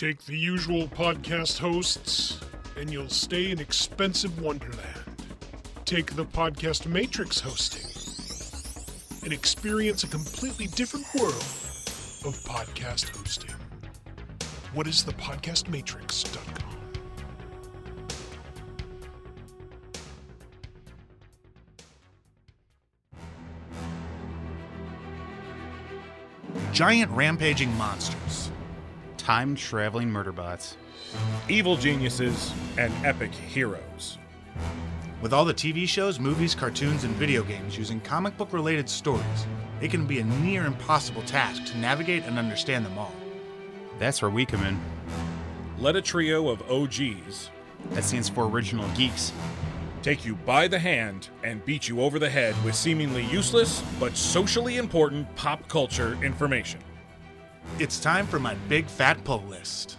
Take the usual podcast hosts, and you'll stay in expensive wonderland. Take the podcast matrix hosting, and experience a completely different world of podcast hosting. What is the podcastmatrix.com? Giant rampaging monsters. Time traveling murder bots. evil geniuses, and epic heroes. With all the TV shows, movies, cartoons, and video games using comic book related stories, it can be a near impossible task to navigate and understand them all. That's where we come in. Let a trio of OGs That stands for Original Geeks. take you by the hand and beat you over the head with seemingly useless but socially important pop culture information. It's time for my big fat pull list.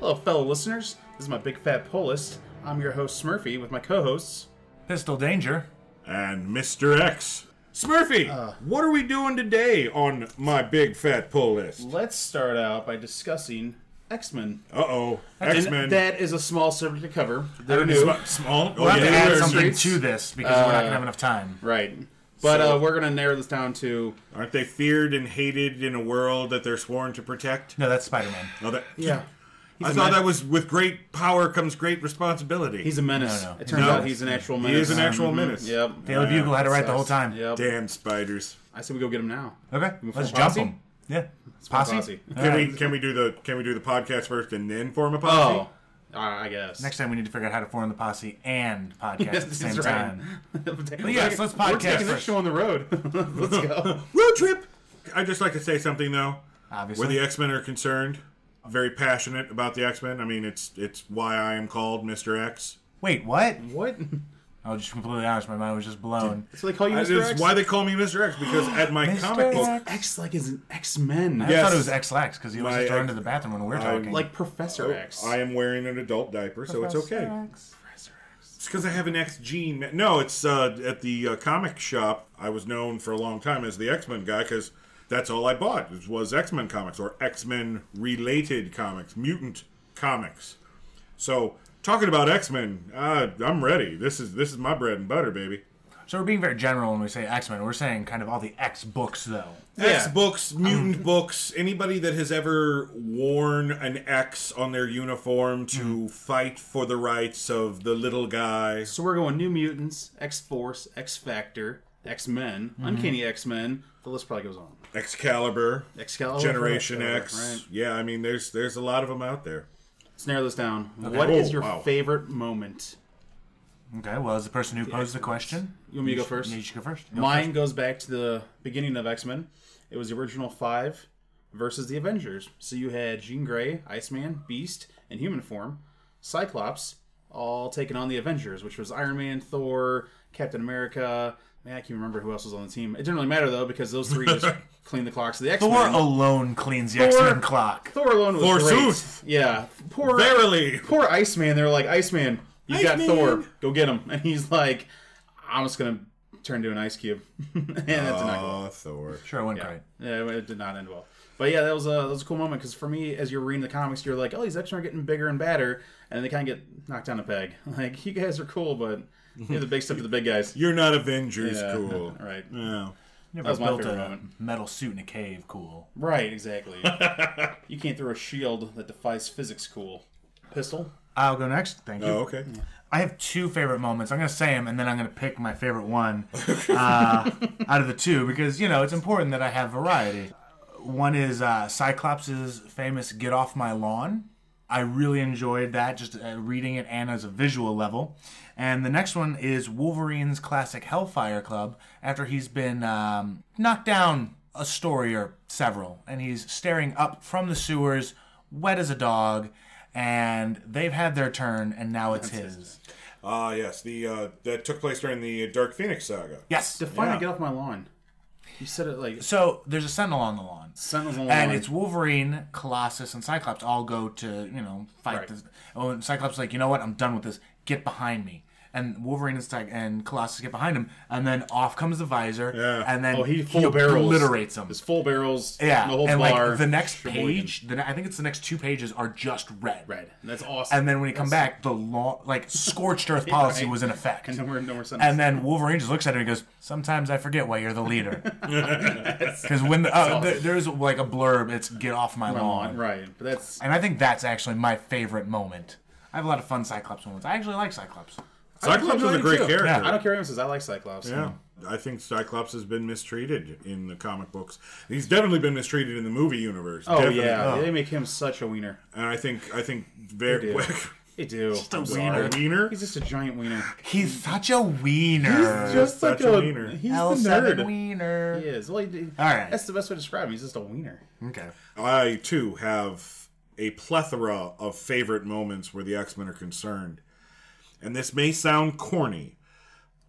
Hello, fellow listeners. This is my big fat pull list. I'm your host Smurfy with my co-hosts. Pistol Danger. and Mr. X. Smurfy, what are we doing today on my big fat pull list? Let's start out by discussing X-Men. Uh oh, X Men. That is a small subject to cover. They're new, small. We'll have to yeah, add something to this because we're not going to Uh, have enough time. right? But So- uh, we're gonna narrow this down to Aren't they feared and hated in a world that they're sworn to protect? No, that's Spider Man. No, that, yeah. I thought men- that was with great power comes great responsibility. He's a menace. No, no. It turns No. out he's an actual menace. He menace. is an actual Mhm. menace. Yep. Daily Bugle had it right the whole time. Yep. Damn spiders. I said we go get him now. Okay, let's form jump him. Yeah, It's posse. posse. Can right. we can we do the can we do the podcast first and then form a posse? Oh, uh, I guess. Next time we need to figure out how to form the posse and podcast at the same right. time. but yes, let's podcast. We're podcast taking this first. show on the road. let's go. Road trip. I'd just like to say something though. Obviously, Where the X Men are concerned, very passionate about the X Men. I mean, it's it's why I am called Mister X. wait, what? What? I'll just completely honest. My mind was just blown. So they call you That Mr. is X? why they call me Mister X because at my Mr. comic book, X. X like is an X Men. I Yes. thought it was Ex-Lax because he always My has to run to the bathroom when we're I- talking. Like Professor X. I am wearing an adult diaper, so it's okay. Professor X. It's because I have an X gene. No, it's uh, at the uh, comic shop. I was known for a long time as the X Men guy because that's all I bought was- was X Men comics or X Men related comics, mutant comics. So talking about X Men, uh, I'm ready. This is this is my bread and butter, baby. So we're being very general when we say X Men. We're saying kind of all the X books, though. X Yeah. books, um, mutant books, anybody that has ever worn an X on their uniform to mm-hmm. fight for the rights of the little guy. so we're going New Mutants, X Force, X Factor, X Men, mm-hmm. Uncanny X Men. The list probably goes on. Excalibur, Excalibur, Generation Excalibur, X. Right. Yeah, I mean, there's there's a lot of them out there. Let's narrow this down. What is your wow. favorite moment? Okay, well, as the person who posed the question, You want me to go first? you should go first. Go Mine goes back to the beginning of X Men. It was the original five versus the Avengers. So you had Jean Grey, Iceman, Beast, and human form, Cyclops, all taking on the Avengers, which was Iron Man, Thor, Captain America. Man, I can't remember who else was on the team. It didn't really matter though because those three just cleaned the clocks So the X Thor alone cleans the X Men clock. Thor alone was Forsooth. great. Yeah, poor Verily. poor Iceman. They were like, Iceman, you got Iceman. Thor. Go get him. And he's like, I'm just gonna turn into an ice cube. and that did not go well. Oh, Thor. Sure, it went Yeah. great. yeah, it did not end well. But yeah, that was a that was a cool moment because for me, as you're reading the comics, you're like, oh, these X Men are getting bigger and badder, and they kind of get knocked down a peg. Like, you guys are cool, but you're the big stuff to the big guys. You're not Avengers Yeah, cool. right. Yeah. Never was my built favorite a moment. metal suit in a cave. Cool. Right, exactly. you can't throw a shield that defies physics. Cool. Pistol. I'll go next. Thank you. Oh, okay. I have two favorite moments. I'm going to say them, and then I'm going to pick my favorite one uh, out of the two because you know it's important that I have variety. One is uh, Cyclops' famous "Get off my lawn." I really enjoyed that, just uh, reading it and as a visual level. And the next one is Wolverine's classic Hellfire Club after he's been um, knocked down a story or several, and he's staring up from the sewers, wet as a dog, and they've had their turn, and now it's his. Ah, yes. The uh, that took place during the Dark Phoenix saga. Yes. Define Yeah. Get off my lawn. You said it like So there's a Sentinel on the lawn. Sentinels on the And lawn. And it's Wolverine, Colossus, and Cyclops all go to, you know, fight Right. this. Oh, and Cyclops is like, you know what? I'm done with this. Get behind me. and Wolverine and, Cy- and Colossus get behind him, and then off comes the visor, Yeah. and then Oh, he full barrels. obliterates them. His full barrels. Yeah, No holds and bar. like the next page, the I think it's the next two pages are just red. Red. That's awesome. And then when he come back, the long, like scorched earth policy right. was in effect. And then we're, then And then Wolverine just looks at him and goes, "Sometimes I forget why you're the leader." Because when the, uh, th- there's like a blurb, it's "Get off my lawn," Right. But that's. and I think that's actually my favorite moment. I have a lot of fun Cyclops moments. I actually like Cyclops. Cyclops is a great too. character. Yeah. I don't care what anyone says. I like Cyclops. Yeah. I think Cyclops has been mistreated in the comic books. He's definitely been mistreated in the movie universe. Oh Definitely. yeah, oh. they make him such a wiener. And I think I think very They do. They do. a I'm wiener. wiener. He's just a giant wiener. He's such a wiener. He's just such a wiener. He's L the nerd. wiener. He is. Well, he, All right. That's the best way to describe him. He's just a wiener. Okay. I too have a plethora of favorite moments where the X Men are concerned. And this may sound corny,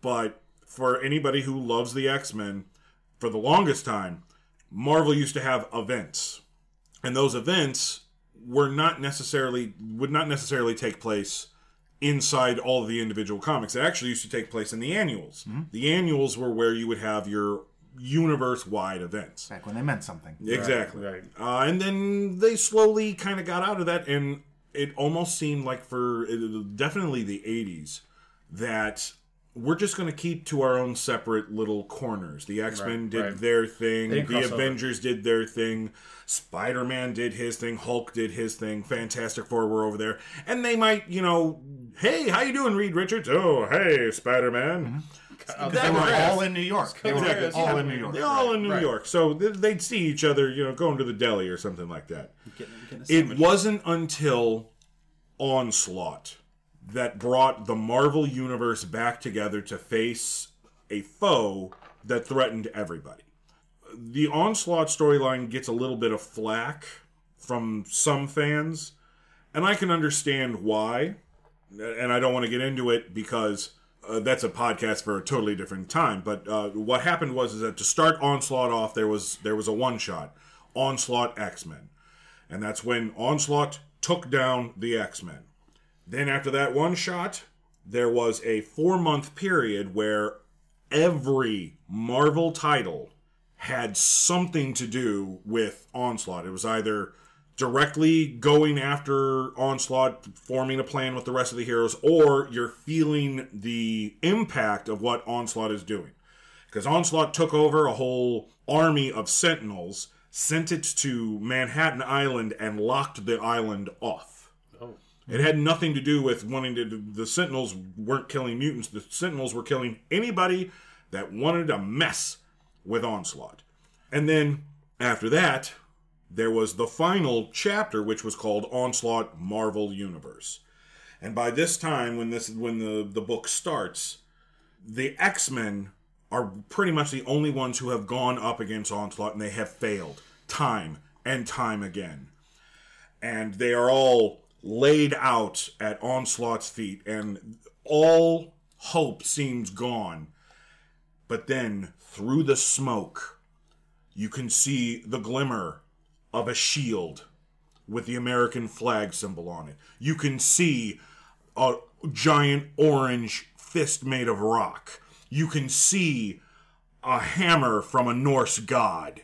but for anybody who loves the X Men, for the longest time, Marvel used to have events. And those events were not necessarily would not necessarily take place inside all of the individual comics. It actually used to take place in the annuals. Mm-hmm. The annuals were where you would have your universe wide events. Back when they meant something. Exactly. right. Uh, and then they slowly kind of got out of that, and it almost seemed like for it, definitely the 80s that we're just going to keep to our own separate little corners. The X Men Right, did right. their thing, the didn't over. Avengers did their thing, Spider Man did his thing, Hulk did his thing, Fantastic Four were over there, and they might, you know, hey, how you doing, Reed Richards? Oh, hey, Spider Man. They were all in New York. They were Exactly. all in New York. They're all in New Right. York, so they'd see each other, you know, going to the deli or something like that. Getting, getting It wasn't until Onslaught that brought the Marvel Universe back together to face a foe that threatened everybody. The Onslaught storyline gets a little bit of flack from some fans, and I can understand why. And I don't want to get into it because uh, that's a podcast for a totally different time. But uh, what happened was is that to start Onslaught off, there was there was a one shot, Onslaught X Men, and that's when Onslaught took down the X Men. Then after that one shot, there was a four month period where every Marvel title had something to do with Onslaught. It was either directly going after Onslaught, forming a plan with the rest of the heroes, or you're feeling the impact of what Onslaught is doing. Because Onslaught took over a whole army of Sentinels, sent it to Manhattan Island, and locked the island off. Oh. It had nothing to do with wanting to. The Sentinels weren't killing mutants. The Sentinels were killing anybody that wanted to mess with Onslaught. And then after that, there was the final chapter, which was called Onslaught Marvel Universe. And by this time, when this when the the book starts, the X Men are pretty much the only ones who have gone up against Onslaught, and they have failed time and time again. And they are all laid out at Onslaught's feet, and all hope seems gone. But then, through the smoke, you can see the glimmer of a shield with the American flag symbol on it. You can see a giant orange fist made of rock. You can see a hammer from a Norse god.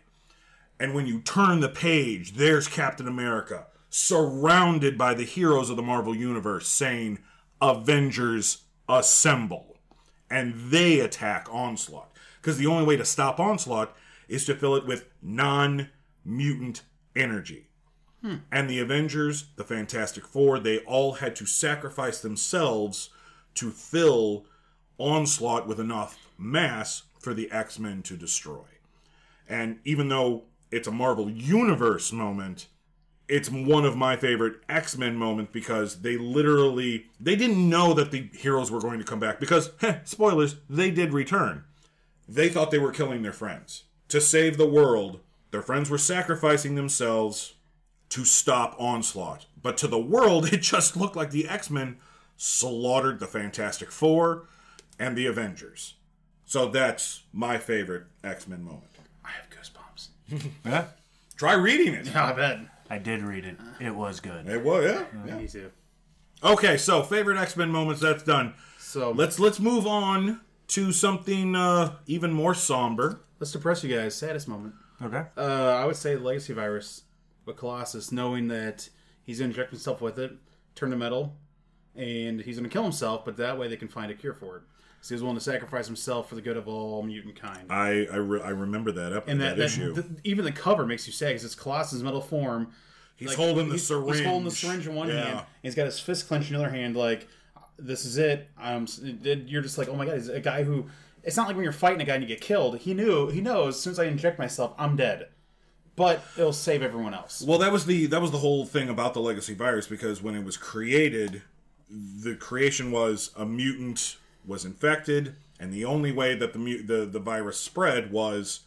And when you turn the page, there's Captain America surrounded by the heroes of the Marvel Universe saying, Avengers assemble. And they attack Onslaught. Because the only way to stop Onslaught is to fill it with non mutant energy. And the Avengers, the Fantastic Four, they all had to sacrifice themselves to fill Onslaught with enough mass for the X Men to destroy. And even though it's a Marvel Universe moment, it's one of my favorite X-Men moments because they literally they didn't know that the heroes were going to come back because heh, spoilers, they did return. They thought they were killing their friends. To save the world, their friends were sacrificing themselves to stop onslaught. But to the world, it just looked like the X-Men slaughtered the Fantastic 4 and the Avengers. So that's my favorite X-Men moment. I have goosebumps. Yeah, Try reading it. Yeah, I bet. I did read it. It was good. It was, yeah. yeah. Me too. Okay, so favorite X Men moments. That's done. So Let's let's move on to something uh, even more somber. let's depress you guys. Saddest moment. Okay. Uh, I would say Legacy Virus with Colossus, knowing that he's going to inject himself with it, turn to metal, and he's going to kill himself, but that way they can find a cure for it. So he was willing to sacrifice himself for the good of all mutant kind. I I, re- I remember that up and that, that, that issue. th- even the cover makes you sad because it's Colossus' metal form. he's Like, holding the he's, syringe. He's holding the syringe in one Yeah. hand. And he's got his fist clenched in the other hand. Like, this is it. Um, you're just like, oh my god, he's a guy who. It's not like when you're fighting a guy and you get killed. He knew. He knows. As soon as I inject myself, I'm dead. But it'll save everyone else. Well, that was the that was the whole thing about the legacy virus because when it was created, the creation was a mutant was infected, and the only way that the mu- the the virus spread was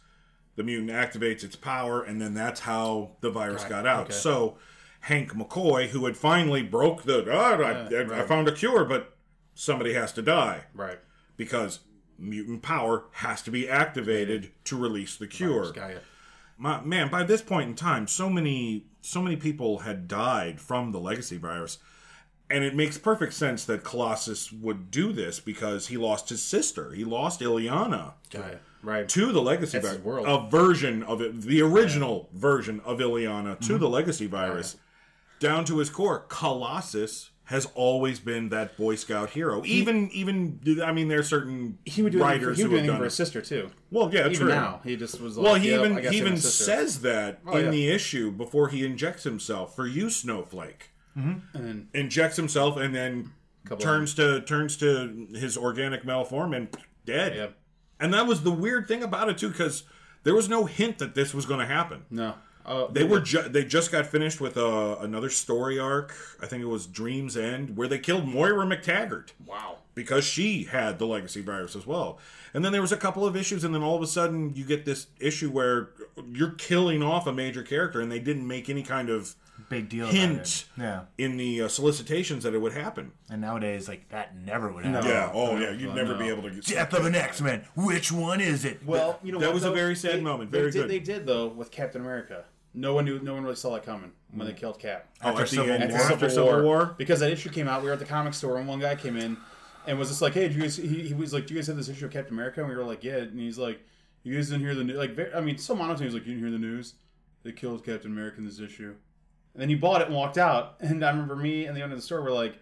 the mutant activates its power, and then that's how the virus got out. okay. So Hank McCoy, who had finally broke the, "Ah, I, I, I right. found a cure, but somebody has to die Right. because mutant power has to be activated to release the cure. My, man, by this point in time, so many so many people had died from the legacy virus. And it makes perfect sense that Colossus would do this because he lost his sister. He lost Illyana Got. Right. to the legacy That's virus. world. A version of it, the original version of Illyana Mm-hmm. to the legacy virus. Down to his core, Colossus has always been that Boy Scout hero. even, even, I mean, there's certain he would do anything for, he would who do have for his sister too. Well, yeah, Even true. now, he just was like, Well, he "Yep, even he even says that oh, in Oh, yeah. the issue before he injects himself. For you, Snowflake, mm-hmm. and then injects himself and then turns to turns to his organic malform and dead. Yep. And that was the weird thing about it too, because there was no hint that this was going to happen. no, oh, They were ju- they just got finished with uh, another story arc. I think it was Dream's End, where they killed Moira McTaggart wow. because she had the legacy virus as well. And then there was a couple of issues, and then all of a sudden you get this issue where you're killing off a major character, and they didn't make any kind of Big deal. hint. Yeah. in the uh, solicitations that it would happen. And nowadays, like that never would happen. Yeah. Oh, yeah. You'd no, never no. be able to get Death of an X Men. Which one is it? Well, you know That what, was a very sad They- moment. they Very did, good. They did though with Captain America. No one knew. No one really saw that coming when they mm. killed Cap. Oh, After at Civil end, War. after Civil War. because that issue came out. We were at the comic store and one guy came in and was just like, "Hey, did you guys?" He, he was like, "Do you guys have this issue of Captain America?" And we were like, "Yeah." And he's like, "You guys didn't hear the news?" Like, very, I mean, so monotone. He was like, "You didn't hear the news? They killed Captain America in this issue." And then he bought it and walked out. And I remember me and the owner of the store were like,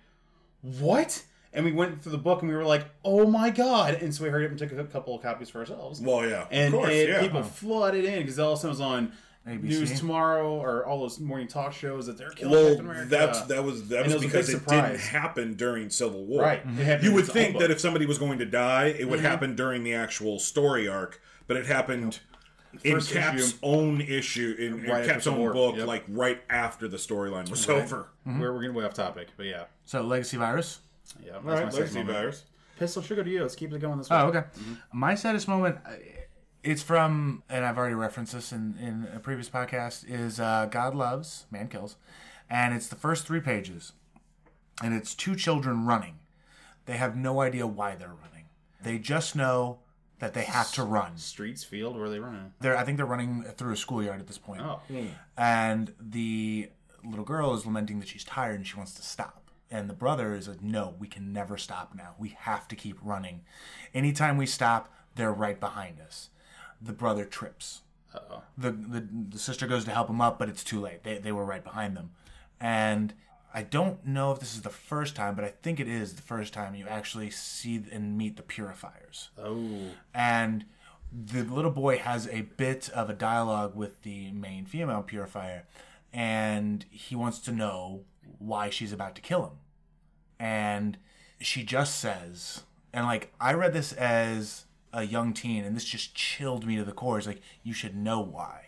"What?" And we went through the book and we were like, "Oh my god!" And so we hurried up and took a couple of copies for ourselves. Well, yeah. and, of course, and yeah. people flooded in because all of a sudden was on ABC? News Tomorrow or all those morning talk shows that they're killing well, Captain America. that's that was that was was because it didn't happen during Civil War. Right. It happened You would think that if somebody was going to die, it would Mhm. happen during the actual story arc, but it happened in First Cap's issue. own issue in, in Right after Cap's own War. book, Yep. like right after the storyline was Right. over. We're, we're getting way off topic, but yeah, So Legacy Virus. yeah. That's All right, my Legacy second moment. virus. Pistol should go to you. Let's keep it going this way. Oh, okay. My saddest moment, uh, it's from, and I've already referenced this in, in a previous podcast, is uh, God Loves, Man Kills. And it's the first three pages. And it's two children running. They have no idea why they're running. They just know that they have to run. Streets, field, where are they running? They're, I think they're running through a schoolyard at this point. Oh, and the little girl is lamenting that she's tired and she wants to stop. And the brother is like, "No, we can never stop now. We have to keep running. Anytime we stop, they're right behind us." The brother trips. Uh-oh. The, the the sister goes to help him up, but it's too late. They they were right behind them, and I don't know if this is the first time, but I think it is the first time you actually see and meet the purifiers oh, and the little boy has a bit of a dialogue with the main female purifier and he wants to know why she's about to kill him and she just says and like i read this as a young teen and this just chilled me to the core. It's like you should know why.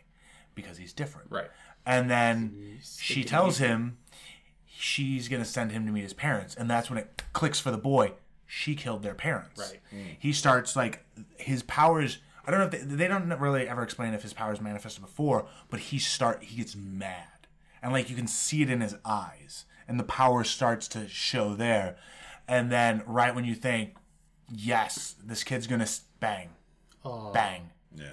Because he's different. Right. and then she tells him. she's going to send him to meet his parents and that's when it clicks for the boy. She killed their parents. Right. he starts like his powers i don't know if they, they don't really ever explain if his powers manifested before but he start he gets mad. And like you can see it in his eyes and the power starts to show there. And then right when you think yes this kid's gonna s- bang bang Yeah.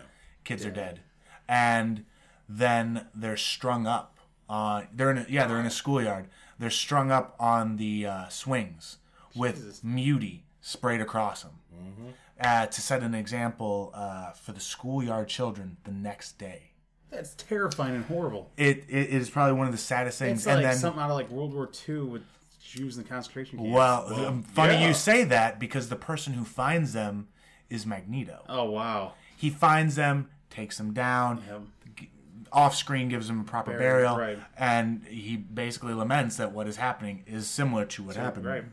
kids are dead and then they're strung up on they're in a, yeah they're in a schoolyard they're strung up on the uh, swings with Mutie sprayed across him uh, to set an example uh, for the schoolyard children the next day. That's terrifying and horrible. It, it is probably one of the saddest things. It's and like then, something out of like World War II with Jews in the concentration camps. well, um, funny yeah. you say that because the person who finds them is Magneto. oh wow. He finds them, takes them down, g- off screen gives them a proper burial, right. and he basically laments that what is happening is similar to what happened. Right.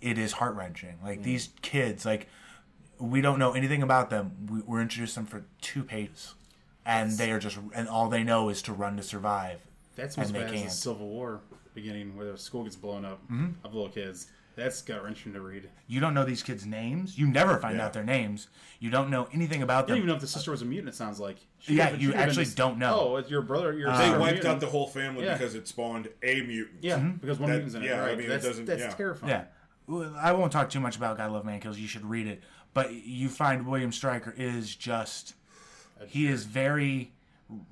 It is heart wrenching. Like these kids, like we don't know anything about them. We, we're introduced them for two pages, and they are just and all they know is to run to survive. That's as bad as the Civil War beginning where the school gets blown up Mm-hmm. of little kids. That's gut wrenching to read. You don't know these kids' names. You never find Yeah. out their names. You don't know anything about I them. don't even know if the sister was a mutant. It sounds like. She Yeah, could've- you she could've been actually this- don't know. Oh, it's your brother. Your um, They wiped out the whole family Yeah. because it spawned a mutant. Yeah, mm-hmm. because one That- mutant's in it. yeah, I right? mean, it that's doesn't- that's yeah. terrifying. Yeah. I won't talk too much about God Love Man Kills. You should read it. But you find William Stryker is just. He is very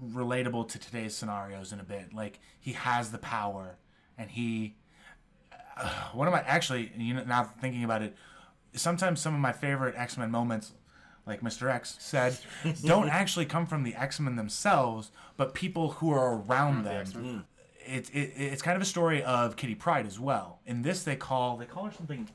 relatable to today's scenarios in a bit. Like, he has the power, and he. Uh, one of my. Actually, you know, now thinking about it, sometimes some of my favorite X Men moments, like Mr. X said, don't actually come from the X Men themselves, but people who are around them it, it it's kind of a story of Kitty Pryde as well. In this, they call they call her something.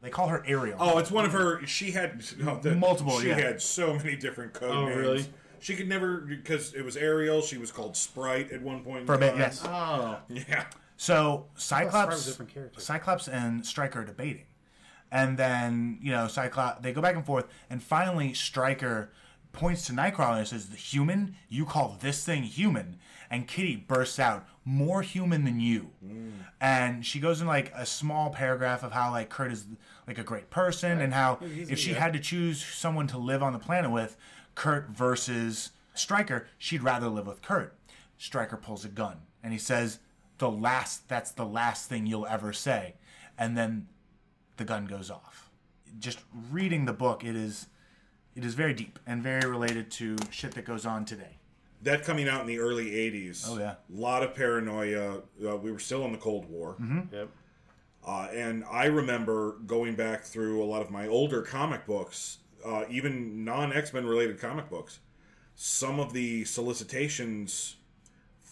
They call her Ariel. Oh, it's one of her. She had no, the, Multiple, She yeah. had so many different code Oh, names. really? She could never because it was Ariel. She was called Sprite at one point. for a bit, yes. Oh, Yeah. So Sprite was a Cyclops. Cyclops and Stryker are debating, and then you know Cyclops they go back and forth, and finally Stryker points to Nightcrawler and says, "The human? You call this thing human?" And Kitty bursts out, "More human than you," mm. and she goes in like a small paragraph of how like Kurt is like a great person, and how He's- if she yeah. had to choose someone to live on the planet with, Kurt versus Stryker, she'd rather live with Kurt. Stryker pulls a gun and he says, "The last that's the last thing you'll ever say." And then the gun goes off. Just reading the book, it is it is very deep and very related to shit that goes on today. That coming out in the early '80s. Oh, yeah. A lot of paranoia. Uh, we were still in the Cold War. yep. Uh, and I remember going back through a lot of my older comic books, uh, even non X Men related comic books. Some of the solicitations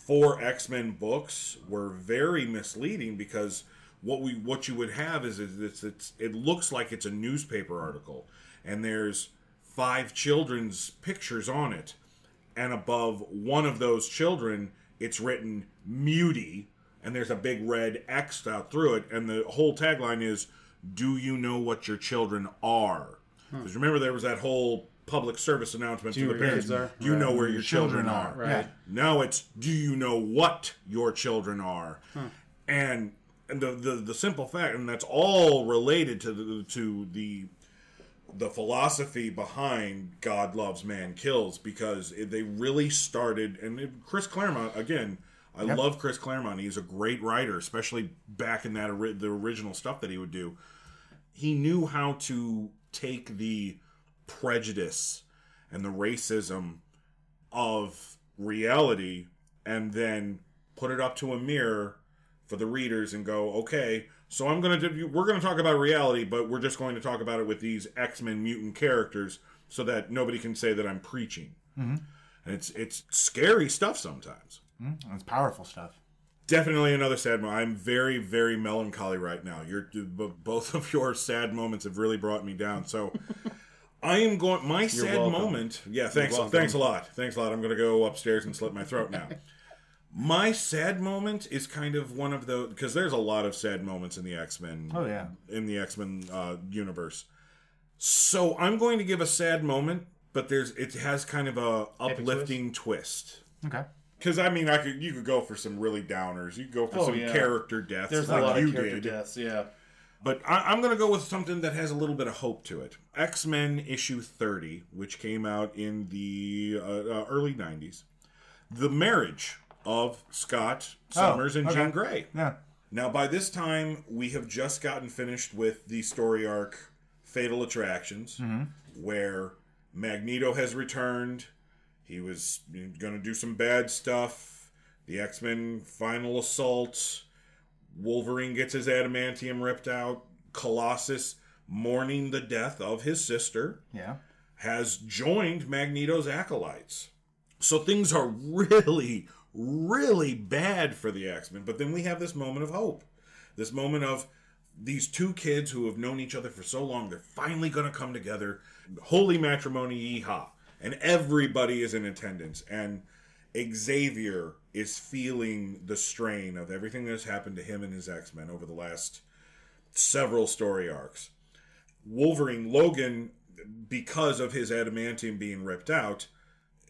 for X Men books were very misleading because what we what you would have is, it's, it's it looks like it's a newspaper article, and there's five children's pictures on it, and above one of those children, it's written Mutie, and there's a big red X out through it, and the whole tagline is, "Do you know what your children are?" Because remember, there was that whole public service announcement to the know where your parents: are? "Do you know where your children, children are?" Right. Yeah. Now it's do you know what your children are? And and the, the the simple fact and that's all related to the to the the philosophy behind God loves man kills because it, they really started and Chris Claremont again I love Chris Claremont he's a great writer especially back in that the original stuff that he would do he knew how to take the prejudice and the racism of reality and then put it up to a mirror for the readers and go, okay, so I'm going to do, we're going to talk about reality, but we're just going to talk about it with these X-Men mutant characters so that nobody can say that I'm preaching. Mm-hmm. And it's it's scary stuff sometimes. It's powerful stuff. Definitely another sad moment. I'm very, very melancholy right now. You're both of your sad moments have really brought me down. So I am going. My sad welcome. moment. Yeah, thanks. Thanks a lot. Thanks a lot. I'm going to go upstairs and slit my throat now. my sad moment is kind of one of the because there's a lot of sad moments in the X Men. Oh yeah. in the X Men uh, universe. So I'm going to give a sad moment, but there's it has kind of a uplifting twist. Okay. Because I mean, I could you could go for some really downers. You could go for Oh, some yeah. character deaths, There's like a lot of character did. deaths. Yeah. But I, I'm going to go with something that has a little bit of hope to it. X Men issue 30, which came out in the uh, uh, early 90s. The marriage of Scott Summers and okay. Jean Grey. Yeah. Now, by this time, we have just gotten finished with the story arc Fatal Attractions, where Magneto has returned. He was going to do some bad stuff. The X Men final assault. Wolverine gets his adamantium ripped out. Colossus mourning the death of his sister, Yeah. has joined Magneto's acolytes. So things are really, really bad for the X Men. But then we have this moment of hope. This moment of these two kids who have known each other for so long, they're finally going to come together. Holy matrimony, yeehaw. And everybody is in attendance. And Xavier is feeling the strain of everything that's happened to him and his X Men over the last several story arcs. Wolverine Logan, because of his adamantium being ripped out,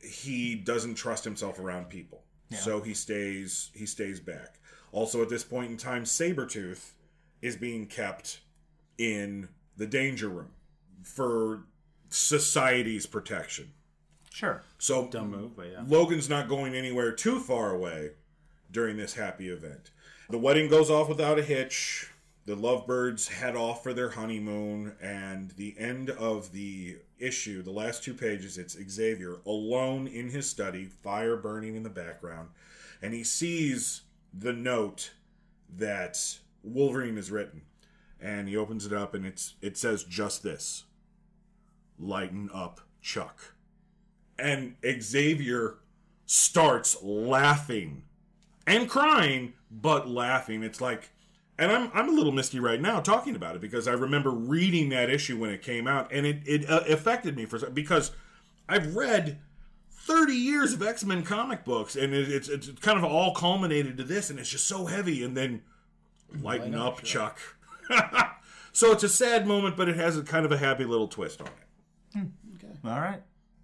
he doesn't trust himself around people. So he stays he stays back. Also at this point in time, Sabretooth is being kept in the danger room for society's protection. Sure. So Dumb move, but yeah. Logan's not going anywhere too far away during this happy event. The wedding goes off without a hitch. The lovebirds head off for their honeymoon, and the end of the issue, the last two pages, it's Xavier alone in his study, fire burning in the background, and he sees the note that Wolverine has written, and he opens it up, and it's it says just this: "Lighten up, Chuck." And Xavier starts laughing and crying, but laughing. It's like, and I'm I'm a little misty right now talking about it because I remember reading that issue when it came out, and it it uh, affected me for because I've read. 30 years of X-Men comic books and it, it's it's kind of all culminated to this and it's just so heavy and then lighten up Chuck. so it's a sad moment but it has a kind of a happy little twist on it. Okay. All right.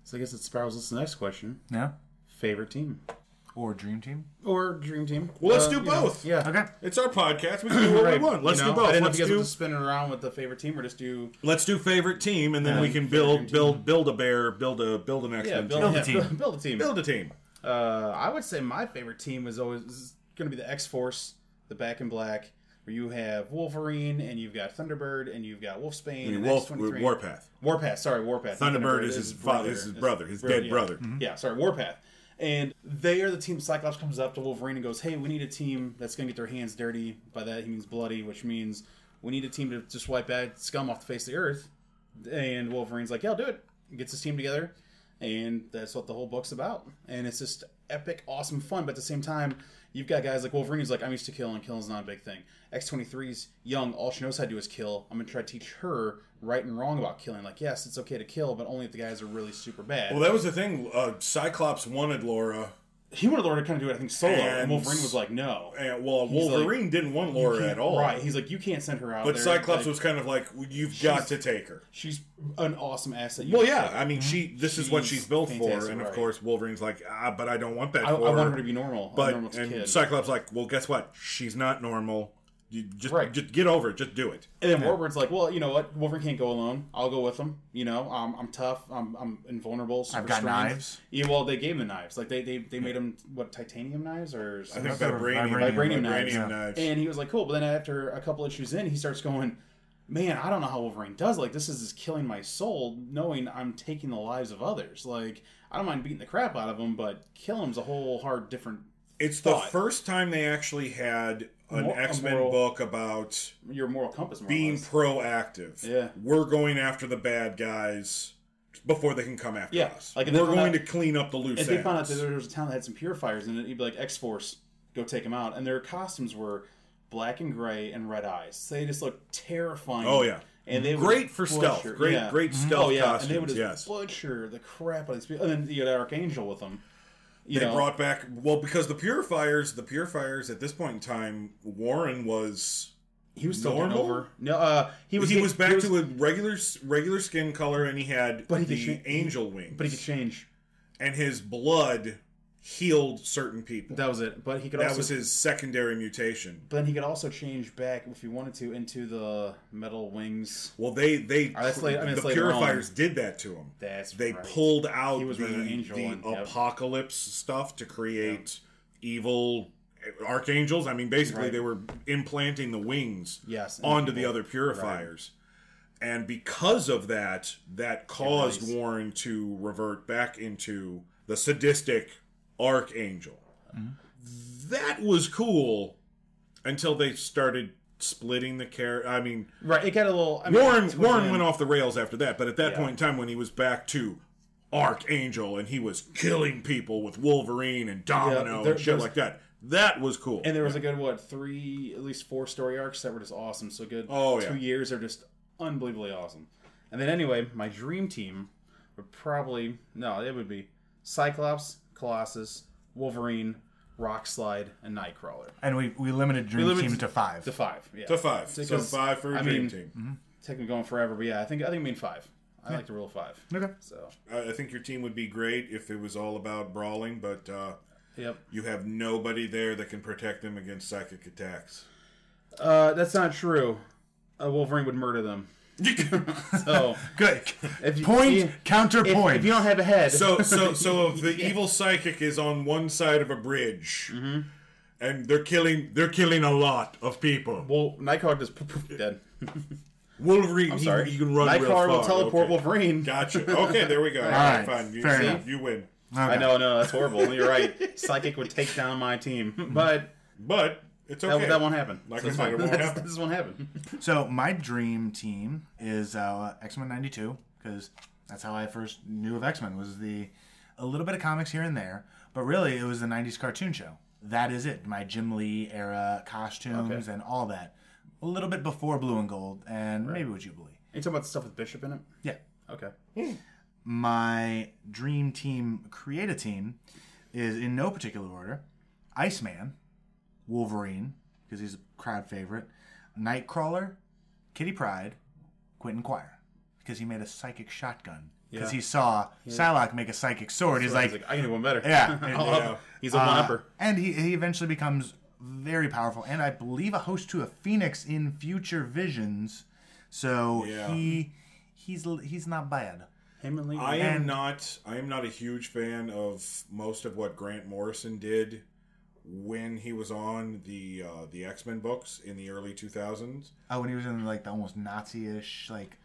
So I guess it spirals us to the next question. Yeah. Favorite team Or Dream Team. or dream team? Well, let's Uh, do you know, both. yeah. Okay. It's our podcast. We can do what Right. we want. Let's You know, do both. I didn't know Let's if you guys do were spinning around with the favorite team or just do let's do favorite team, and then Yeah. we can build build build a bear, build a build an X yeah, Men build, team. Build a yeah, team. build- build a team. Build a team. Uh, I would say my favorite team is always going to be the X Force, the Back in Black, where you have Wolverine and you've got Thunderbird and you've got Wolfsbane and Wolf X23. Warpath. Warpath, sorry, Warpath. Thunderbird is his father, is his brother, his dead yeah. brother. Mm-hmm. Yeah, sorry, Warpath. And they are the team. Cyclops comes up to Wolverine and goes, "Hey, we need a team that's going to get their hands dirty." By that he means bloody, which means we need a team to just wipe bad scum off the face of the earth. And Wolverine's like, "Yeah, I'll do it." Gets his team together, and that's what the whole book's about. And it's just epic, awesome fun. But at the same time, you've got guys like Wolverine who's like, "I'm used to killing. Killing's not a big thing." X23's young. All she knows how to do is kill. I'm gonna try to teach her right and wrong about killing. Like, yes, it's okay to kill, but only if the guys are really super bad. Well, that was the thing. Uh, Cyclops wanted Laura, he wanted Laura to kind of do it, I think, solo, and, And- Wolverine was like, "No." and well, He's Wolverine didn't want Laura at all. Right? He's like, "You can't send her out." But there." Cyclops Like, was kind of like, "You've got to take her." She's an awesome asset. You Well, yeah. I mean, she. This is what She's she's built for, and of right. course, Wolverine's like, "Ah, but I don't want that I, I want her to be normal. But normal and kid. Cyclops like, well, guess what? She's not normal. You just Right. just get over it. Just do it. And then Warbird's like, well, you know what? Wolverine can't go alone. I'll go with him. You know, um, I'm tough. I'm, I'm invulnerable. super I've got strength. knives. Yeah, well, they gave him the knives. Like they they, they made him what titanium knives or I think vibranium, vibranium- vibranium knives. vibranium knives. And he was like, cool. But then after a couple issues in, he starts going, man, I don't know how Wolverine does. Like this is just killing my soul, knowing I'm taking the lives of others. Like I don't mind beating the crap out of him, but kill him's a whole hard different. It's the first time they actually had an X Men book about Your moral compass, being proactive. Yeah. We're going after the bad guys before they can come after Yeah, us. like, We're going out- to clean up the loose If they found out that there was a town that had some purifiers in it, you'd be like X Force, go take them out. And their costumes were black and gray and red eyes. So They just looked terrifying. Oh, yeah. and they Great for stealth. Great, yeah. great mm-hmm. stealth Oh yeah, costumes. and they would just yes. butcher the crap out of these people. And then you had Archangel with them. You they know, brought back well because the purifiers, the purifiers at this point in time, Warren was he was still normal? over. No, uh, he was he was back he was- to a regular regular skin color, and he had But he the could cha- angel wings. but he could change. and his blood healed certain people. That was it. But he could That also was his secondary mutation. But then he could also change back if he wanted to into the metal wings. Well, they they I mean, the purifiers on. did that to him. That's they right. pulled out the, the and- yep. apocalypse stuff to create evil archangels. I mean, basically, Right. they were implanting the wings Yes, onto the people- other purifiers. And because of that, that caused. Warren to revert back into the sadistic archangel. Mm-hmm. That was cool until they started splitting the character. I mean, Right. It got a little. I Warren towards Warren went off the rails after that, but at that Yeah. point in time, when he was back to Archangel and he was killing people with Wolverine and Domino there- and shit like that, that was cool. And there was a good what three, at least four story arcs that were just awesome. So good. Oh, yeah. Two years are just unbelievably awesome. And then anyway, my dream team would probably no, it would be Cyclops, Colossus, Wolverine, Rockslide, and Nightcrawler. And we, we limited Dream limited Team to five. To five. Yeah. to five, so Because, five for a I dream mean, team. Take me going forever, but yeah, I think I think I mean five. I like to rule of five. Okay. So I I think your team would be great if it was all about brawling, but uh, yep. you have nobody there that can protect them against psychic attacks. Uh, that's not true. Uh, Wolverine would murder them. So Good. if you, Point, you- counterpoint. If, if you don't have a head, So, so, so if the evil psychic is on one side of a bridge, Mm-hmm. and they're killing, they're killing a lot of people. well, Nightcrawler just poof, poof, dead. Wolverine, I'm sorry. he can run real Nightcrawler far. will teleport Okay. Wolverine. Gotcha. Okay, there we go. All right, right, fine. You, fair you- enough. you win. I know, no, that's horrible. You're right. Psychic would take down my team, but But it's that, okay. that won't happen. Like So I said, it won't happen. This won't happen. So my dream team is uh, X Men '92 because that's how I first knew of X Men. Was the a little bit of comics here and there, but really it was the '90s cartoon show. That is it. My Jim Lee era costumes Okay. and all that. A little bit before Blue and Gold, and maybe with Jubilee. you talking about the stuff with Bishop in it? Yeah. Okay. My dream team create a team is in no particular order: Iceman, Wolverine because he's a crowd favorite, Nightcrawler, Kitty Pryde, Quentin Quire because he made a psychic shotgun because Yeah. he saw Psylocke make a psychic sword. He's like, He's like, I can do one better. yeah, Yeah. He's a one Uh, upper. and he, he eventually becomes very powerful, and I believe a host to a phoenix in future visions. So Yeah. he he's he's not bad. Him and Lee. I am And- not. I am not a huge fan of most of what Grant Morrison did when he was on the uh, the X Men books in the early two thousands. Oh, when he was in like the almost Nazi-ish like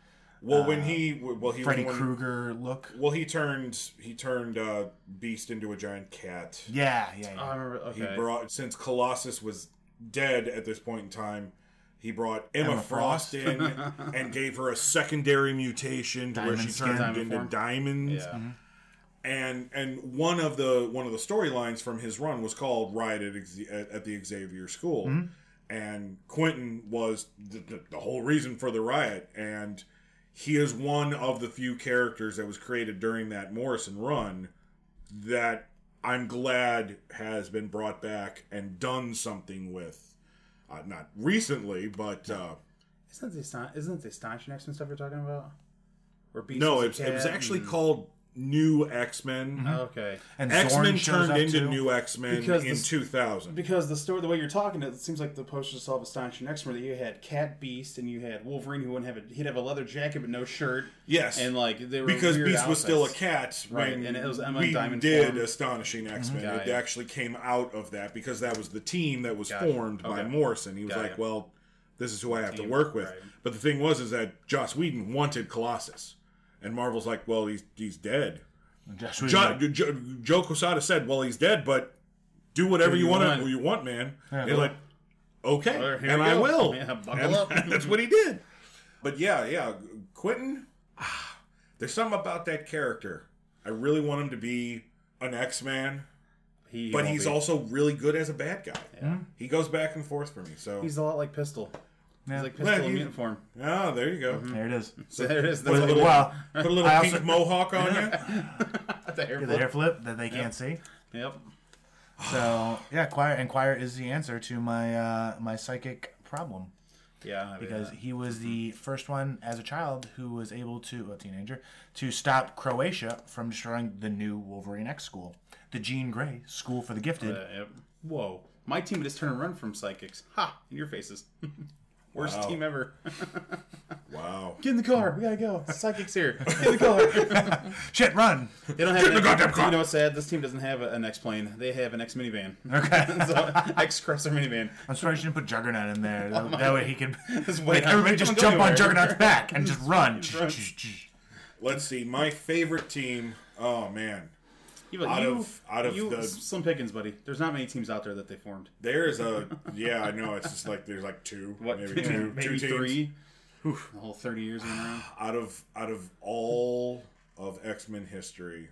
Well, when he well he Freddy Krueger look. Well, he turned he turned uh, Beast into a giant cat. Yeah, yeah, yeah. Oh, I remember. He brought since Colossus was dead at this point in time. He brought Emma, Emma Frost, Frost. in and gave her a secondary mutation to where she skin. turned Diamond into form. diamonds. yeah. And and one of the one of the storylines from his run was called Riot at, Ex- at, at the Xavier School, and Quentin was the, the, the whole reason for the riot, and he is one of the few characters that was created during that Morrison run that I'm glad has been brought back and done something with. Uh, not recently, but uh, Isn't Aston- isn't the astonishing X stuff you're talking about? Where Beast no, it was, it was actually and- called New X Men. Mm-hmm. Oh, okay. and X Men Xorn turned into too. New X Men Because in this- 2000. Because the story, the way you're talking, it seems like the poster saw of Astonishing X-Men that you had Cat Beast and you had Wolverine who wouldn't have a he'd have a leather jacket but no shirt. Yes. and like they were because weird Beast was still a cat Right, when and it was Emma we Diamond did form. Astonishing mm-hmm. X Men. Got It ya. actually came out of that because that was the team that was Got ya. formed by Morrison. He was Got like, ya. "Well, this is who I have to work with." right. But the thing was, is that Joss Whedon wanted Colossus, and Marvel's like, "Well, he's he's dead." Josh Jo- Whedon, Jo- Joe Quesada said, "Well, he's dead, but do whatever you, you want. want. You want, man." Yeah. He's like, "Okay, Well, and I will." Yeah, buckle And up. that's what he did. But yeah, yeah, Quentin. ah, There's something about that character. I really want him to be an X-Man, He but he's be. also really good as a bad guy. He goes back and forth for me. So, he's a lot like Pistol. Yeah. He's like Pistol Well, in he- mutant form. oh, there you go. there it is. So there it is. Put a little, Well, put a little I pink also- mohawk on you. the hair the flip. hair flip that they can't see. Yep. So yeah, Quire and Quire is the answer to my uh, my psychic problem Yeah. I because he was the first one as a child who was able to a teenager to stop Krakoa from destroying the new Wolverine X school, the Jean Grey School for the Gifted. uh, yep. Whoa. My team just turned and run from psychics. Ha! In your faces. Worst Wow. team ever. Wow. Get in the car. We gotta go. Psychics here. Get in the car. Shit, run! They don't have Get in an the X- goddamn car. You know what's sad? This team doesn't have an X plane. They have an X minivan. Okay. so, X Crosser minivan. I'm surprised you didn't put Juggernaut in there. Oh that, that way he can. This way Like everybody just don't jump on. Juggernaut's back and just run. run. Let's see. My favorite team. Oh man, You, Out you, of- out of you, the- Slim Pickens, buddy. There's not many teams out there that they formed. There's a yeah, I know. It's just like there's like two, maybe two, maybe two teams. three. The whole 30 years being around. out of out of all of X Men history.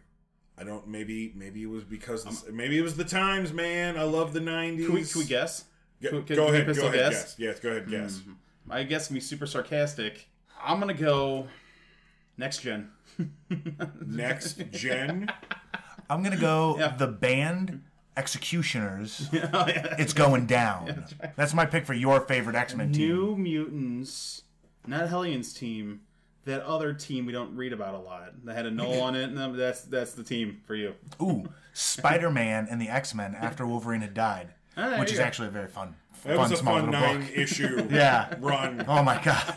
I don't. Maybe maybe it was because this, maybe it was the times, man. I love the nineties. Can we, can we guess? Can- can- go can ahead. Go ahead. guess? Guess. Yes. Go ahead. Hmm. Guess. My guess can be super sarcastic. I'm gonna go next gen. Next gen. I'm gonna go Yeah. the band Executioners. Oh, it's going down. That's my pick for your favorite X Men team. New Mutants, not Hellions team. That other team we don't read about a lot. That had Anole on it. And that's that's the team for you. Ooh, Spider Man and the X Men after Wolverine had died, Ah, which is go. actually a very fun, That fun was a small fun nine book. issue. Yeah. Run. Oh my god,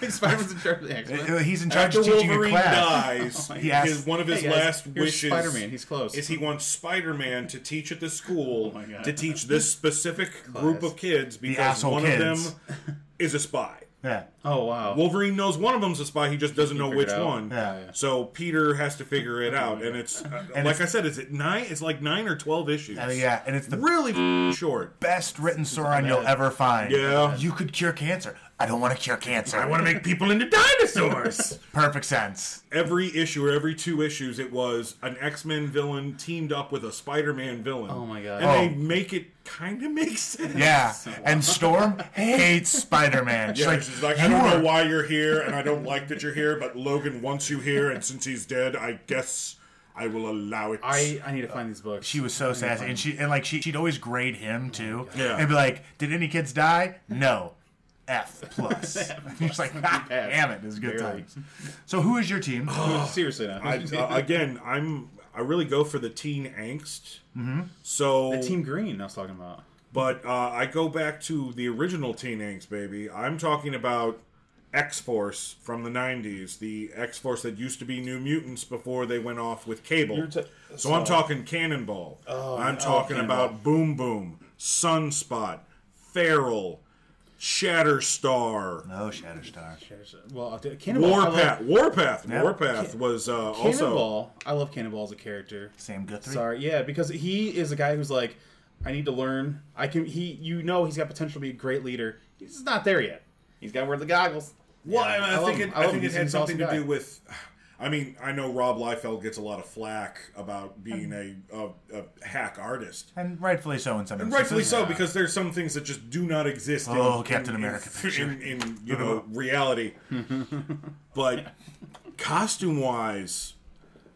Spider-Man's in charge of the X-Men. he's in charge After of teaching a Wolverine class. dies, He asked- his, one of his Hey, guys, last here's wishes Spider-Man. He's close. is he wants Spider-Man to teach at the school my God. to teach this specific group of kids because one kids. of them is a spy. Yeah, Oh wow. Wolverine knows one of them's a spy. He just doesn't know figure which it out. one. Yeah, yeah. So Peter has to figure it out, and it's uh, like I said, it's at nine. It's like nine or twelve issues. Uh, yeah, and it's the really f- short. best written Sauron you'll ever find. Yeah. you could cure cancer. I don't want to cure cancer. I want to make people into dinosaurs. perfect sense. every issue or every two issues, it was an X Men villain teamed up with a Spider Man villain. Oh my God. And Oh. they make it kind of make sense. Yeah, and Storm hates Spider Man. She's Yeah, like, she's like, I "You don't are- know why you're here, and I don't like that you're here, but Logan wants you here, and since he's dead, I guess I will allow it. I I need to find these books. She was so sassy, and she and like she she'd always grade him oh too, Yeah. and be like, "Did any kids die? No, F plus." You're just like, ah, damn it, it was good Barely. times. So who is your team? Seriously now. I, uh, again, I'm I really go for the teen angst. Mm-hmm. So, the Team Green. I was talking about. but uh, I go back to the original teen angst, baby. I'm talking about X Force from the '90s, the X Force that used to be New Mutants before they went off with Cable. You're ta- so I'm talking Cannonball. I'm talking about Boom Boom, Sunspot, Feral, Shatterstar. No, Shatterstar. Shatterstar. Well, Cannonball. I love- Warpath, Warpath, Warpath was uh, also Cannonball. I love Cannonball as a character. Sam Guthrie. Sorry, yeah, because he is a guy who's like, I need to learn. I can. He, you know, he's got potential to be a great leader. He's not there yet. He's got to wear the goggles. Well, Yeah, I, I love think it, I I, think it had an something to do with. I mean, I know Rob Liefeld gets a lot of flack about being um, a, a, a hack artist. and rightfully so in some And instances. rightfully so, because there's some things that just do not exist. Oh, in, Captain in, America in, in you know reality. but costume wise,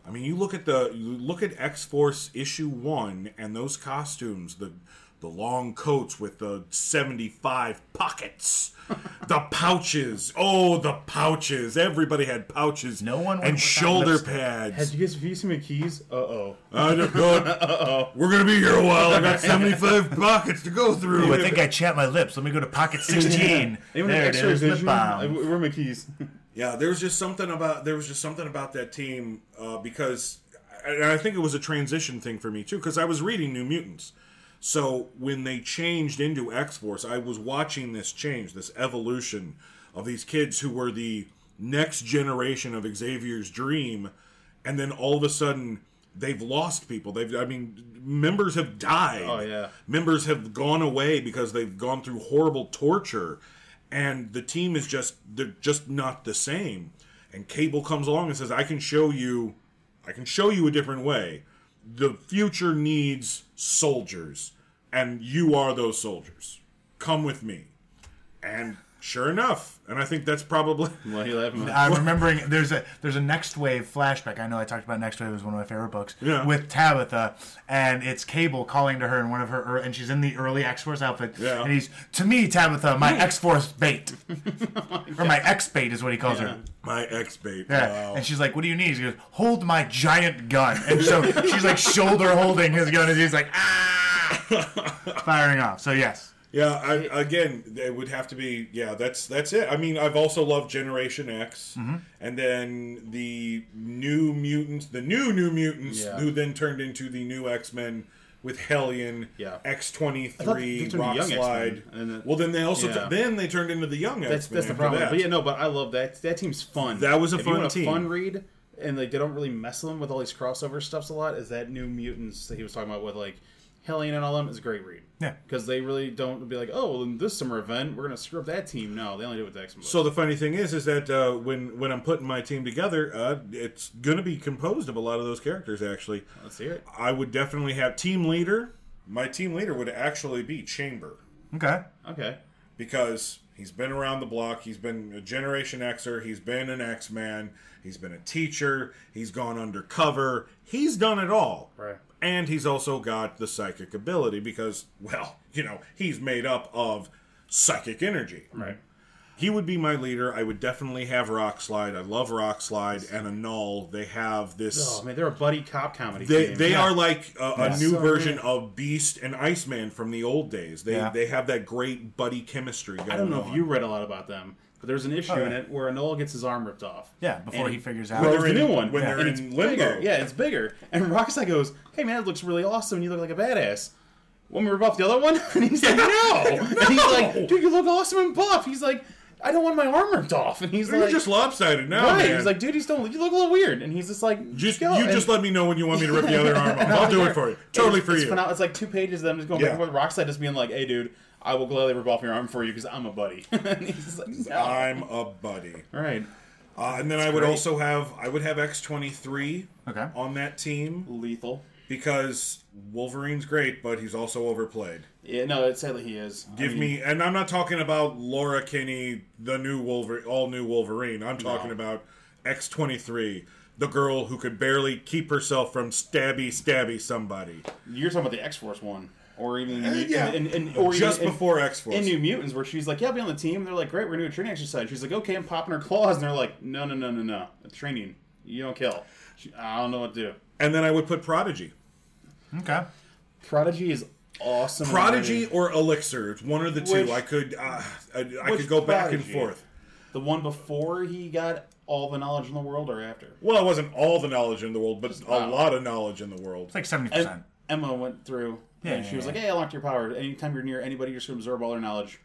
I mean, you look at the you look at X Force issue one and those costumes, the the long coats with the seventy five pockets. The pouches, oh, the pouches! Everybody had pouches. No one and shoulder pads. Have you guys have you seen my keys? Uh oh. I don't know. We're gonna be here a while. I got seventy-five pockets to go through. Ooh, I think I chapped my lips. Let me go to pocket 16. Anyone there it is, lip balm. My keys? yeah, there was just something about there was just something about that team uh, because, and I think it was a transition thing for me too because I was reading New Mutants. So when they changed into X Force, I was watching this change, this evolution of these kids who were the next generation of Xavier's dream, and then all of a sudden they've lost people. They've, I mean, members have died. Oh, yeah. members have gone away because they've gone through horrible torture, and the team is just they're just not the same. And Cable comes along and says, "I can show you, I can show you a different way. The future needs soldiers, and you are those soldiers. Come with me." And sure enough, and I think that's probably Why are you laughing? I'm remembering there's a there's a Nextwave flashback. I know I talked about Nextwave it was one of my favorite books. Yeah. With Tabitha, and it's Cable calling to her in one of her, and she's in the early X Force outfit. Yeah. And he's to me Tabitha, my X Force bait, or my X bait is what he calls her. my X bait. Yeah. Wow. And she's like, "What do you need?" He goes, "Hold my giant gun." And so she's like shoulder holding his gun, and he's like, "Ah!" firing off. So yes. Yeah, I, again, it would have to be. Yeah, that's that's it. I mean, I've also loved Generation X, Mm-hmm. and then the New Mutants, the new New Mutants, Yeah. who then turned into the new X Men with Hellion, Yeah. X twenty thought they three, turned to Rock Young Slide. X-Men, and then- well, then they also Yeah. then they turned into the Young That's X Men. that's the problem. But yeah, no, but I love that. That team's fun. That was a if fun you want team. a fun read, and like they don't really mess with them with all these crossover stuffs a lot. Is that New Mutants that he was talking about with like Hellion and all them is a great read. Yeah. because they really don't be like, oh, well, in this summer event we're gonna screw up that team. No, they only do it with the X Men. So the funny thing is, is that uh, when when I'm putting my team together, uh, it's going to be composed of a lot of those characters. Actually, let's hear it. I would definitely have team leader. My team leader would actually be Chamber Okay. Okay, because he's been around the block. He's been a Generation Xer. He's been an X Man. He's been a teacher. He's gone undercover. He's done it all. Right. And he's also got the psychic ability because, well, you know, he's made up of psychic energy. right. He would be my leader. I would definitely have Rock Slide. I love Rock Slide and Anole. They have this. Oh man, they're a buddy cop comedy. They, team. they Yeah. are like a, a Yeah. new So version good. of Beast and Iceman from the old days. They Yeah. they have that great buddy chemistry. Going I don't know on. if you read a lot about them, but there's an issue Oh, yeah. in it where Anole gets his arm ripped off. Yeah, before And he figures grows out. they're the in- new one. when they're and in it's limbo. bigger. Yeah, it's bigger. And Rockslide goes, "Hey man, it looks really awesome. and You look like a badass." Want me to rip off the other one? And he's like, "No." And he's like, "Dude, you look awesome and buff." He's like, "I don't want my arm ripped off." And he's You're like, just lopsided now, "Right." man. He's like, "Dude, you still you look a little weird." And he's just like, just go. you And- just let me know when you want me to rip the other arm off. I'll do it for you. Totally it's, for it's you. phenom- It's like two pages of them just going Yeah. back and forth. Rockslide just being like, "Hey, dude, I will gladly rip off your arm for you because I'm a buddy." and he's like, no. I'm a buddy. All right, Uh, and then I would great. also have I would have X twenty three on that team lethal. because Wolverine's great, but he's also overplayed. Yeah, no, it's sadly he is. I Give mean, me, and I'm not talking about Laura Kinney, the new Wolverine, all new Wolverine. I'm talking No. about X23, the girl who could barely keep herself from stabby, stabby somebody. You're talking about the X Force one, or even Uh, yeah. in, in, in- or Just even before X Force in New Mutants, where she's like, "Yeah, I'll be on the team." They're like, "Great, we're doing a training exercise." She's like, "Okay, I'm popping her claws," and they're like, "No, no, no, no, no, it's training. You don't kill." She, I don't know what to do. And then I would put Prodigy. Okay. Prodigy is awesome. Prodigy and or Elixir. It's one of the two. I could uh, I, I could go back and forth. the one before he got all the knowledge in the world, or after? Well, it wasn't all the knowledge in the world, but a wow. lot of knowledge in the world. It's like seventy Em- percent. Emma went through, Yeah, and yeah, she was yeah. like, "Hey, I unlocked your power. Anytime you're near anybody, you're just going to absorb all their knowledge."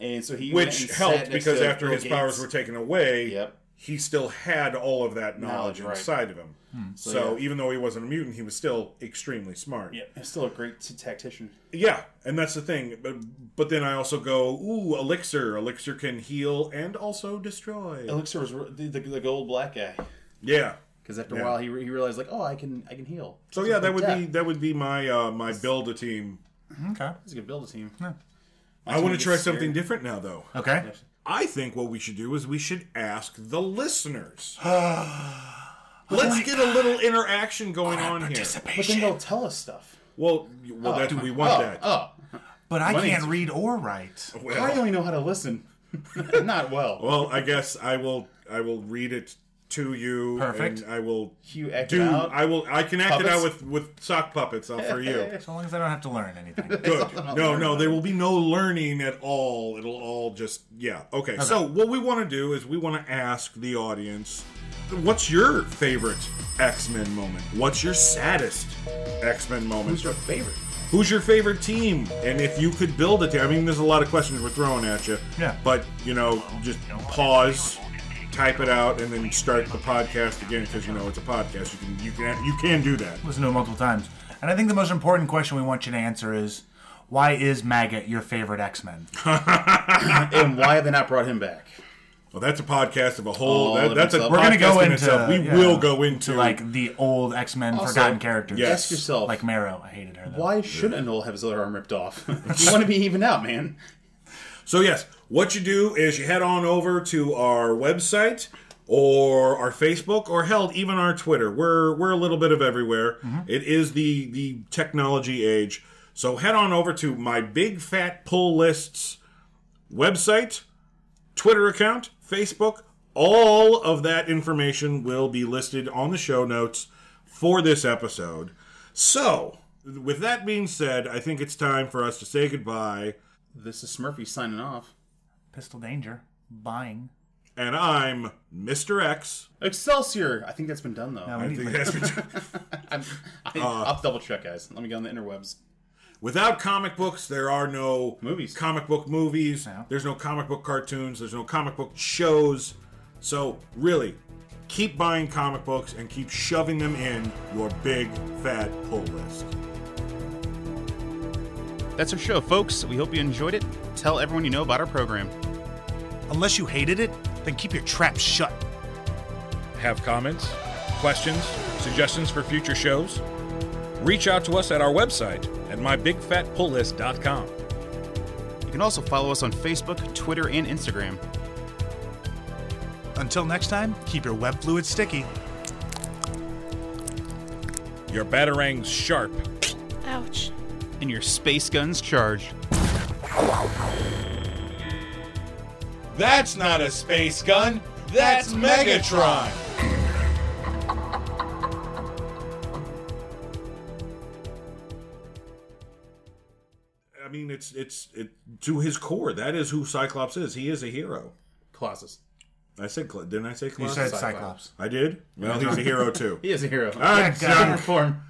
And so he went Which helped because after his powers were taken away, Yep. he still had all of that knowledge, Knowledge, right. inside of him. Hmm. So, So, yeah. even though he wasn't a mutant, he was still extremely smart. Yeah, he's still a great t- tactician. Yeah, and that's the thing. But but then I also go, ooh, elixir. Elixir can heal and also destroy. Elixir was the, the, the gold black guy yeah. Because after Yeah. a while he, re- he realized like, oh, I can I can heal. So yeah, that would be that would be my uh, my build a team. Okay. He's a good build a team. I want to try scared. something different now, though. Okay. I think what we should do is we should ask the listeners. Let's get a little interaction going on here. But then they'll tell us stuff. Well, well, that we want oh, that. Oh, But I Money can't read or write. Well, I only know how to listen. Not well. well, I guess I will. I will read it to you. Perfect. And I will You act do. out. I will. I can act it out with with sock puppets uh, for you. So long as I don't have to learn anything. Good. No, no, there will be no learning at all. It'll all just yeah. Okay. So what we want to do is we want to ask the audience, what's your favorite X Men moment? What's your saddest X Men moment? Who's your favorite? Who's your favorite team? And if you could build a team, I mean, there's a lot of questions we're throwing at you. Yeah. But you know, just pause, type it out, and then start the podcast again because you know it's a podcast. You can you can you can do that. Listen to it multiple times. And I think the most important question we want you to answer is why is Maggot your favorite X Men? And why have they not brought him back? Well, that's a podcast of a whole. Oh, that, that's a We're gonna go in into itself. We yeah, will go into like the old X Men forgotten characters. yes. Ask yourself, Like Marrow. I hated her though. why should Anole have his other arm ripped off? you want to be evened out, man. So yes, what you do is you head on over to our website or our Facebook or hell even our Twitter. We're we're a little bit of everywhere. Mm-hmm. It is the the technology age. So head on over to my big fat pull lists website, Twitter account, Facebook. All of that information will be listed on the show notes for this episode. So, with that being said, I think it's time for us to say goodbye. This is Smurfy signing off. Pistol Danger. Buying. And I'm Mr. X. Excelsior! I think that's been done though. No, we I need think like- that's been- I'm, I, uh, I'll double check, guys. Let me get on the interwebs. Without comic books, there are no Movies. comic book movies. Yeah. There's no comic book cartoons. There's no comic book shows. So, really, keep buying comic books and keep shoving them in your big fat pull list. That's our show, folks. We hope you enjoyed it. Tell everyone you know about our program. Unless you hated it, then keep your trap shut. Have comments, questions, suggestions for future shows? Reach out to us at our website at mybigfatpulllist.com. You can also follow us on Facebook, Twitter, and Instagram. Until next time, keep your web fluid sticky. Your batarangs sharp. Ouch. And your space guns charged. That's not a space gun. That's Megatron. I mean, it's it's it to his core. That is who Cyclops is. He is a hero. Colossus. I said, Cl- didn't I say You Colossus? said Cyclops. Cyclops. I did. Well, he's a hero too. He is a hero. All right, God. Different form.